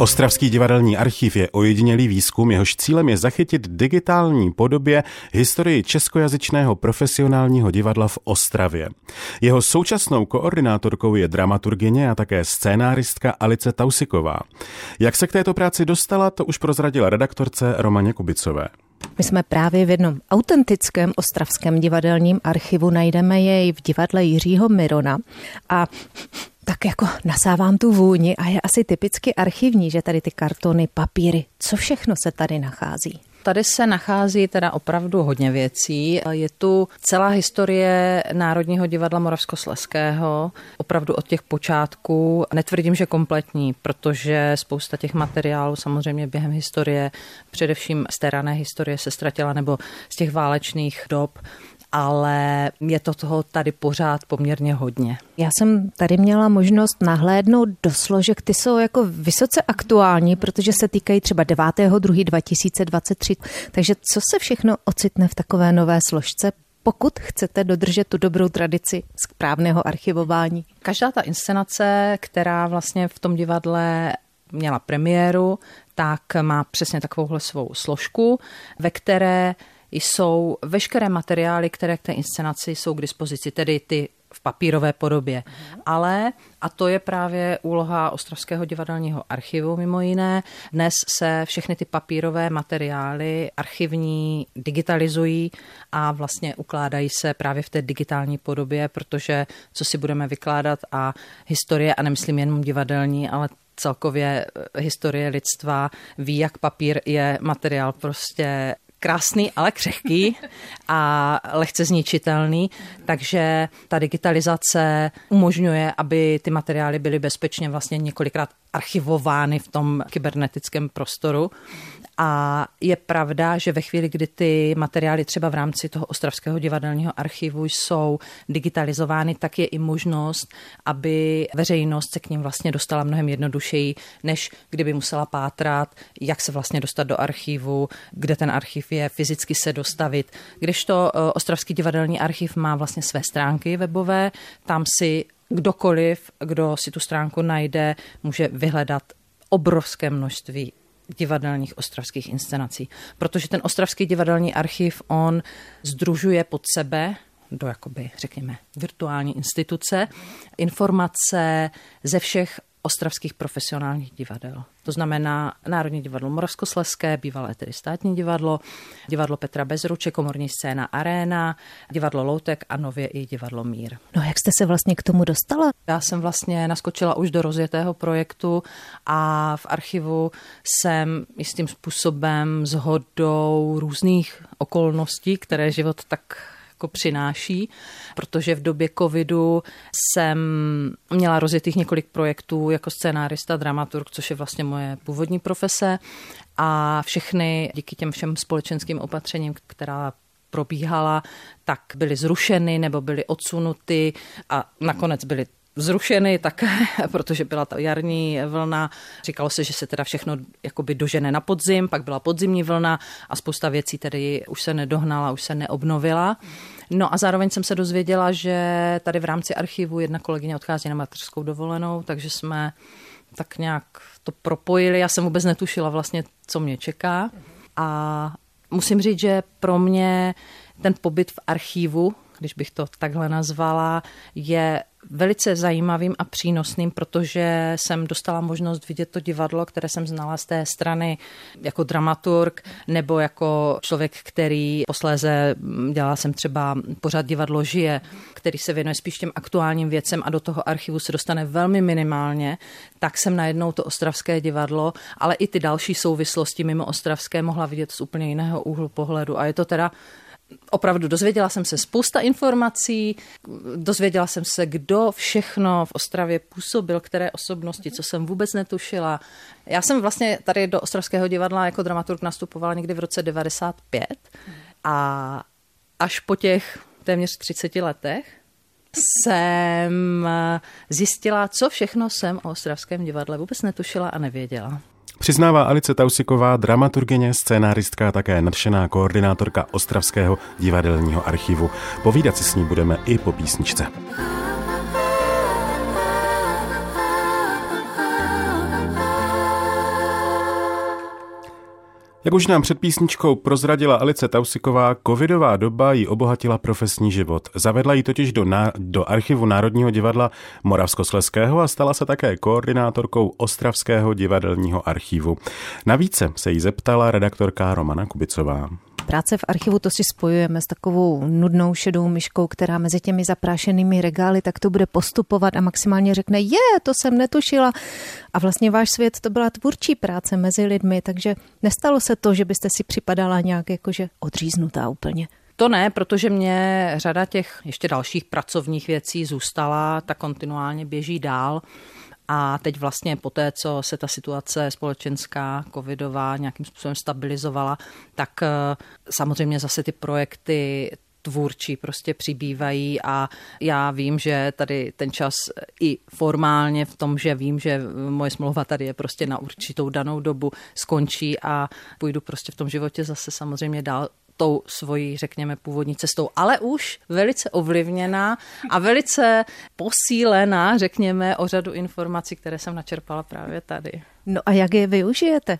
Ostravský divadelní archiv je ojedinělý výzkum, jehož cílem je zachytit digitální podobě historii českojazyčného profesionálního divadla v Ostravě. Jeho současnou koordinátorkou je dramaturgině a také scénáristka Alice Tausiková. Jak se k této práci dostala, to už prozradila redaktorce Romaně Kubicové. My jsme právě v jednom autentickém ostravském divadelním archivu, najdeme jej v divadle Jiřího Mirona a tak jako nasávám tu vůni a je asi typicky archivní, že tady ty kartony, papíry, co všechno se tady nachází. Tady se nachází teda opravdu hodně věcí. Je tu celá historie Národního divadla Moravskosleského, opravdu od těch počátků. Netvrdím, že kompletní, protože spousta těch materiálů samozřejmě během historie, především z té rané historie se ztratila nebo z těch válečných dob ale je to toho tady pořád poměrně hodně. Já jsem tady měla možnost nahlédnout do složek, ty jsou jako vysoce aktuální, protože se týkají třeba 9.2.2023. Takže co se všechno ocitne v takové nové složce? pokud chcete dodržet tu dobrou tradici správného archivování. Každá ta inscenace, která vlastně v tom divadle měla premiéru, tak má přesně takovouhle svou složku, ve které jsou veškeré materiály, které k té inscenaci jsou k dispozici, tedy ty v papírové podobě. Ale, a to je právě úloha Ostravského divadelního archivu mimo jiné, dnes se všechny ty papírové materiály archivní digitalizují a vlastně ukládají se právě v té digitální podobě, protože co si budeme vykládat a historie, a nemyslím jenom divadelní, ale celkově eh, historie lidstva ví, jak papír je materiál prostě krásný, ale křehký a lehce zničitelný, takže ta digitalizace umožňuje, aby ty materiály byly bezpečně vlastně několikrát archivovány v tom kybernetickém prostoru. A je pravda, že ve chvíli, kdy ty materiály třeba v rámci toho Ostravského divadelního archivu jsou digitalizovány, tak je i možnost, aby veřejnost se k ním vlastně dostala mnohem jednodušeji, než kdyby musela pátrat, jak se vlastně dostat do archivu, kde ten archiv je, fyzicky se dostavit. Kdežto eh, Ostravský divadelní archiv má vlastně své stránky webové, tam si kdokoliv, kdo si tu stránku najde, může vyhledat obrovské množství divadelních ostravských inscenací. Protože ten ostravský divadelní archiv, on združuje pod sebe do jakoby, řekněme, virtuální instituce, informace ze všech ostravských profesionálních divadel. To znamená Národní divadlo Moravskosleské, bývalé tedy státní divadlo, divadlo Petra Bezruče, komorní scéna Arena, divadlo Loutek a nově i divadlo Mír. No jak jste se vlastně k tomu dostala? Já jsem vlastně naskočila už do rozjetého projektu a v archivu jsem jistým způsobem zhodou různých okolností, které život tak jako přináší, protože v době covidu jsem měla rozjetých několik projektů jako scénárista, dramaturg, což je vlastně moje původní profese. A všechny díky těm všem společenským opatřením, která probíhala, tak byly zrušeny nebo byly odsunuty a nakonec byly zrušeny také, protože byla ta jarní vlna. Říkalo se, že se teda všechno jakoby dožene na podzim, pak byla podzimní vlna a spousta věcí tedy už se nedohnala, už se neobnovila. No a zároveň jsem se dozvěděla, že tady v rámci archivu jedna kolegyně odchází na mateřskou dovolenou, takže jsme tak nějak to propojili. Já jsem vůbec netušila vlastně, co mě čeká. A musím říct, že pro mě ten pobyt v archivu, když bych to takhle nazvala, je velice zajímavým a přínosným, protože jsem dostala možnost vidět to divadlo, které jsem znala z té strany jako dramaturg nebo jako člověk, který posléze dělala jsem třeba pořád divadlo žije, který se věnuje spíš těm aktuálním věcem a do toho archivu se dostane velmi minimálně, tak jsem najednou to ostravské divadlo, ale i ty další souvislosti mimo ostravské mohla vidět z úplně jiného úhlu pohledu. A je to teda opravdu dozvěděla jsem se spousta informací, dozvěděla jsem se, kdo všechno v Ostravě působil, které osobnosti, co jsem vůbec netušila. Já jsem vlastně tady do Ostravského divadla jako dramaturg nastupovala někdy v roce 95 a až po těch téměř 30 letech jsem zjistila, co všechno jsem o Ostravském divadle vůbec netušila a nevěděla. Přiznává Alice Tausiková, dramaturgině, scénáristka a také nadšená koordinátorka Ostravského divadelního archivu. Povídat si s ní budeme i po písničce. Jak už nám před písničkou prozradila Alice Tausiková, covidová doba jí obohatila profesní život. Zavedla ji totiž do, ná- do archivu Národního divadla Moravskosleského a stala se také koordinátorkou Ostravského divadelního archivu. Navíc se jí zeptala redaktorka Romana Kubicová. Práce v archivu to si spojujeme s takovou nudnou šedou myškou, která mezi těmi zaprášenými regály tak to bude postupovat a maximálně řekne, je, to jsem netušila. A vlastně váš svět to byla tvůrčí práce mezi lidmi, takže nestalo se to, že byste si připadala nějak jakože odříznutá úplně. To ne, protože mě řada těch ještě dalších pracovních věcí zůstala, tak kontinuálně běží dál. A teď vlastně po té, co se ta situace společenská, covidová nějakým způsobem stabilizovala, tak eh, samozřejmě zase ty projekty tvůrčí prostě přibývají a já vím, že tady ten čas i formálně v tom, že vím, že moje smlouva tady je prostě na určitou danou dobu skončí a půjdu prostě v tom životě zase samozřejmě dál tou svojí, řekněme, původní cestou, ale už velice ovlivněná a velice posílená, řekněme, o řadu informací, které jsem načerpala právě tady. No a jak je využijete?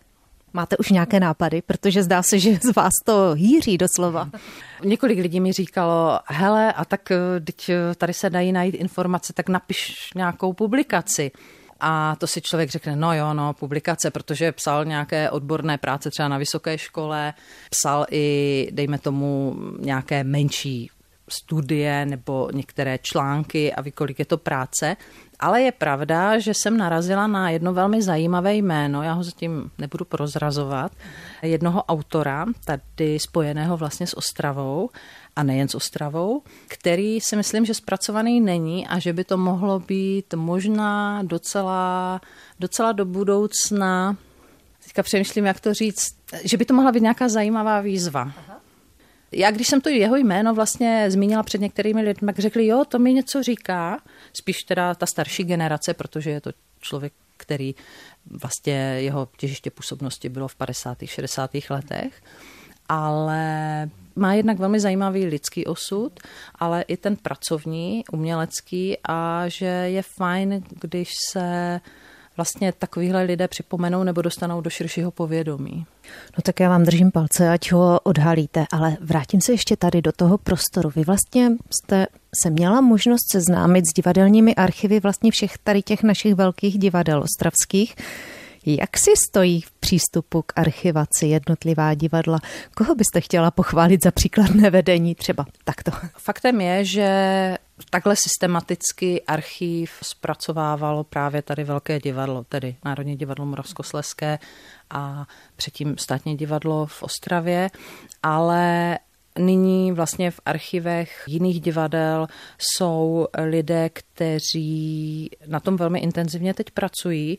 Máte už nějaké nápady? Protože zdá se, že z vás to hýří doslova. Několik lidí mi říkalo, hele, a tak teď tady se dají najít informace, tak napiš nějakou publikaci. A to si člověk řekne, no jo, no, publikace, protože psal nějaké odborné práce třeba na vysoké škole, psal i, dejme tomu, nějaké menší studie nebo některé články a ví, kolik je to práce. Ale je pravda, že jsem narazila na jedno velmi zajímavé jméno, já ho zatím nebudu prozrazovat, jednoho autora, tady spojeného vlastně s Ostravou, a nejen s Ostravou, který si myslím, že zpracovaný není a že by to mohlo být možná docela, docela do budoucna, teďka přemýšlím, jak to říct, že by to mohla být nějaká zajímavá výzva. Aha. Já, když jsem to jeho jméno vlastně zmínila před některými lidmi, tak řekli, jo, to mi něco říká, spíš teda ta starší generace, protože je to člověk, který vlastně jeho těžiště působnosti bylo v 50. 60. letech, ale má jednak velmi zajímavý lidský osud, ale i ten pracovní, umělecký a že je fajn, když se vlastně takovýhle lidé připomenou nebo dostanou do širšího povědomí. No tak já vám držím palce, ať ho odhalíte, ale vrátím se ještě tady do toho prostoru. Vy vlastně jste se měla možnost seznámit s divadelními archivy vlastně všech tady těch našich velkých divadel ostravských. Jak si stojí v přístupu k archivaci jednotlivá divadla? Koho byste chtěla pochválit za příkladné vedení třeba takto? Faktem je, že takhle systematicky archív zpracovávalo právě tady Velké divadlo, tedy Národní divadlo Moravskoslezské a předtím Státní divadlo v Ostravě, ale Nyní vlastně v archivech jiných divadel jsou lidé, kteří na tom velmi intenzivně teď pracují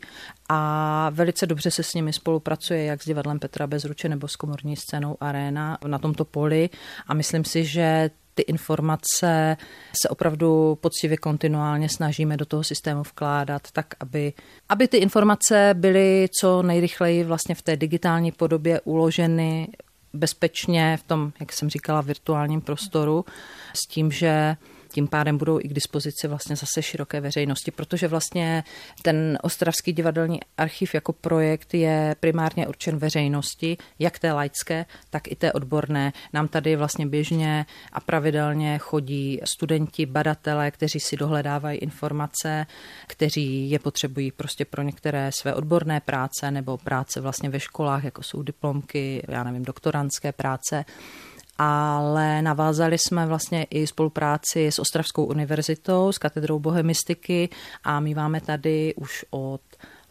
a velice dobře se s nimi spolupracuje, jak s divadlem Petra Bezruče nebo s komorní scénou Arena na tomto poli. A myslím si, že ty informace se opravdu poctivě kontinuálně snažíme do toho systému vkládat, tak aby, aby ty informace byly co nejrychleji vlastně v té digitální podobě uloženy bezpečně v tom, jak jsem říkala, virtuálním prostoru s tím, že tím pádem budou i k dispozici vlastně zase široké veřejnosti, protože vlastně ten Ostravský divadelní archiv jako projekt je primárně určen veřejnosti, jak té laické, tak i té odborné. Nám tady vlastně běžně a pravidelně chodí studenti, badatelé, kteří si dohledávají informace, kteří je potřebují prostě pro některé své odborné práce nebo práce vlastně ve školách, jako jsou diplomky, já nevím, doktorantské práce ale navázali jsme vlastně i spolupráci s Ostravskou univerzitou, s katedrou bohemistiky a my máme tady už od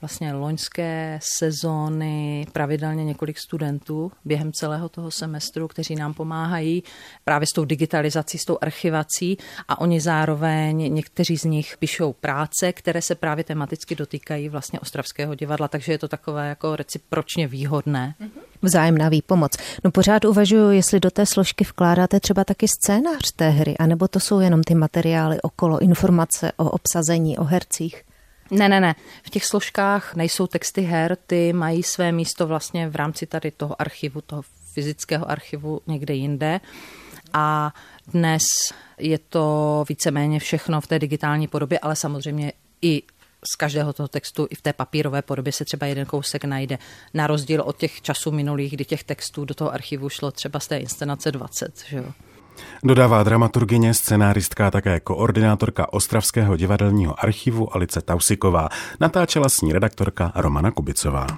vlastně loňské sezóny pravidelně několik studentů během celého toho semestru, kteří nám pomáhají právě s tou digitalizací, s tou archivací a oni zároveň, někteří z nich píšou práce, které se právě tematicky dotýkají vlastně Ostravského divadla, takže je to takové jako recipročně výhodné. Vzájemná výpomoc. No pořád uvažuju, jestli do té složky vkládáte třeba taky scénář té hry, anebo to jsou jenom ty materiály okolo, informace o obsazení, o hercích. Ne, ne, ne. V těch složkách nejsou texty her, ty mají své místo vlastně v rámci tady toho archivu, toho fyzického archivu někde jinde. A dnes je to víceméně všechno v té digitální podobě, ale samozřejmě i z každého toho textu i v té papírové podobě se třeba jeden kousek najde. Na rozdíl od těch časů minulých, kdy těch textů do toho archivu šlo třeba z té inscenace 20. Že jo. Dodává dramaturgině, scenáristka a také koordinátorka Ostravského divadelního archivu Alice Tausiková. Natáčela s ní redaktorka Romana Kubicová.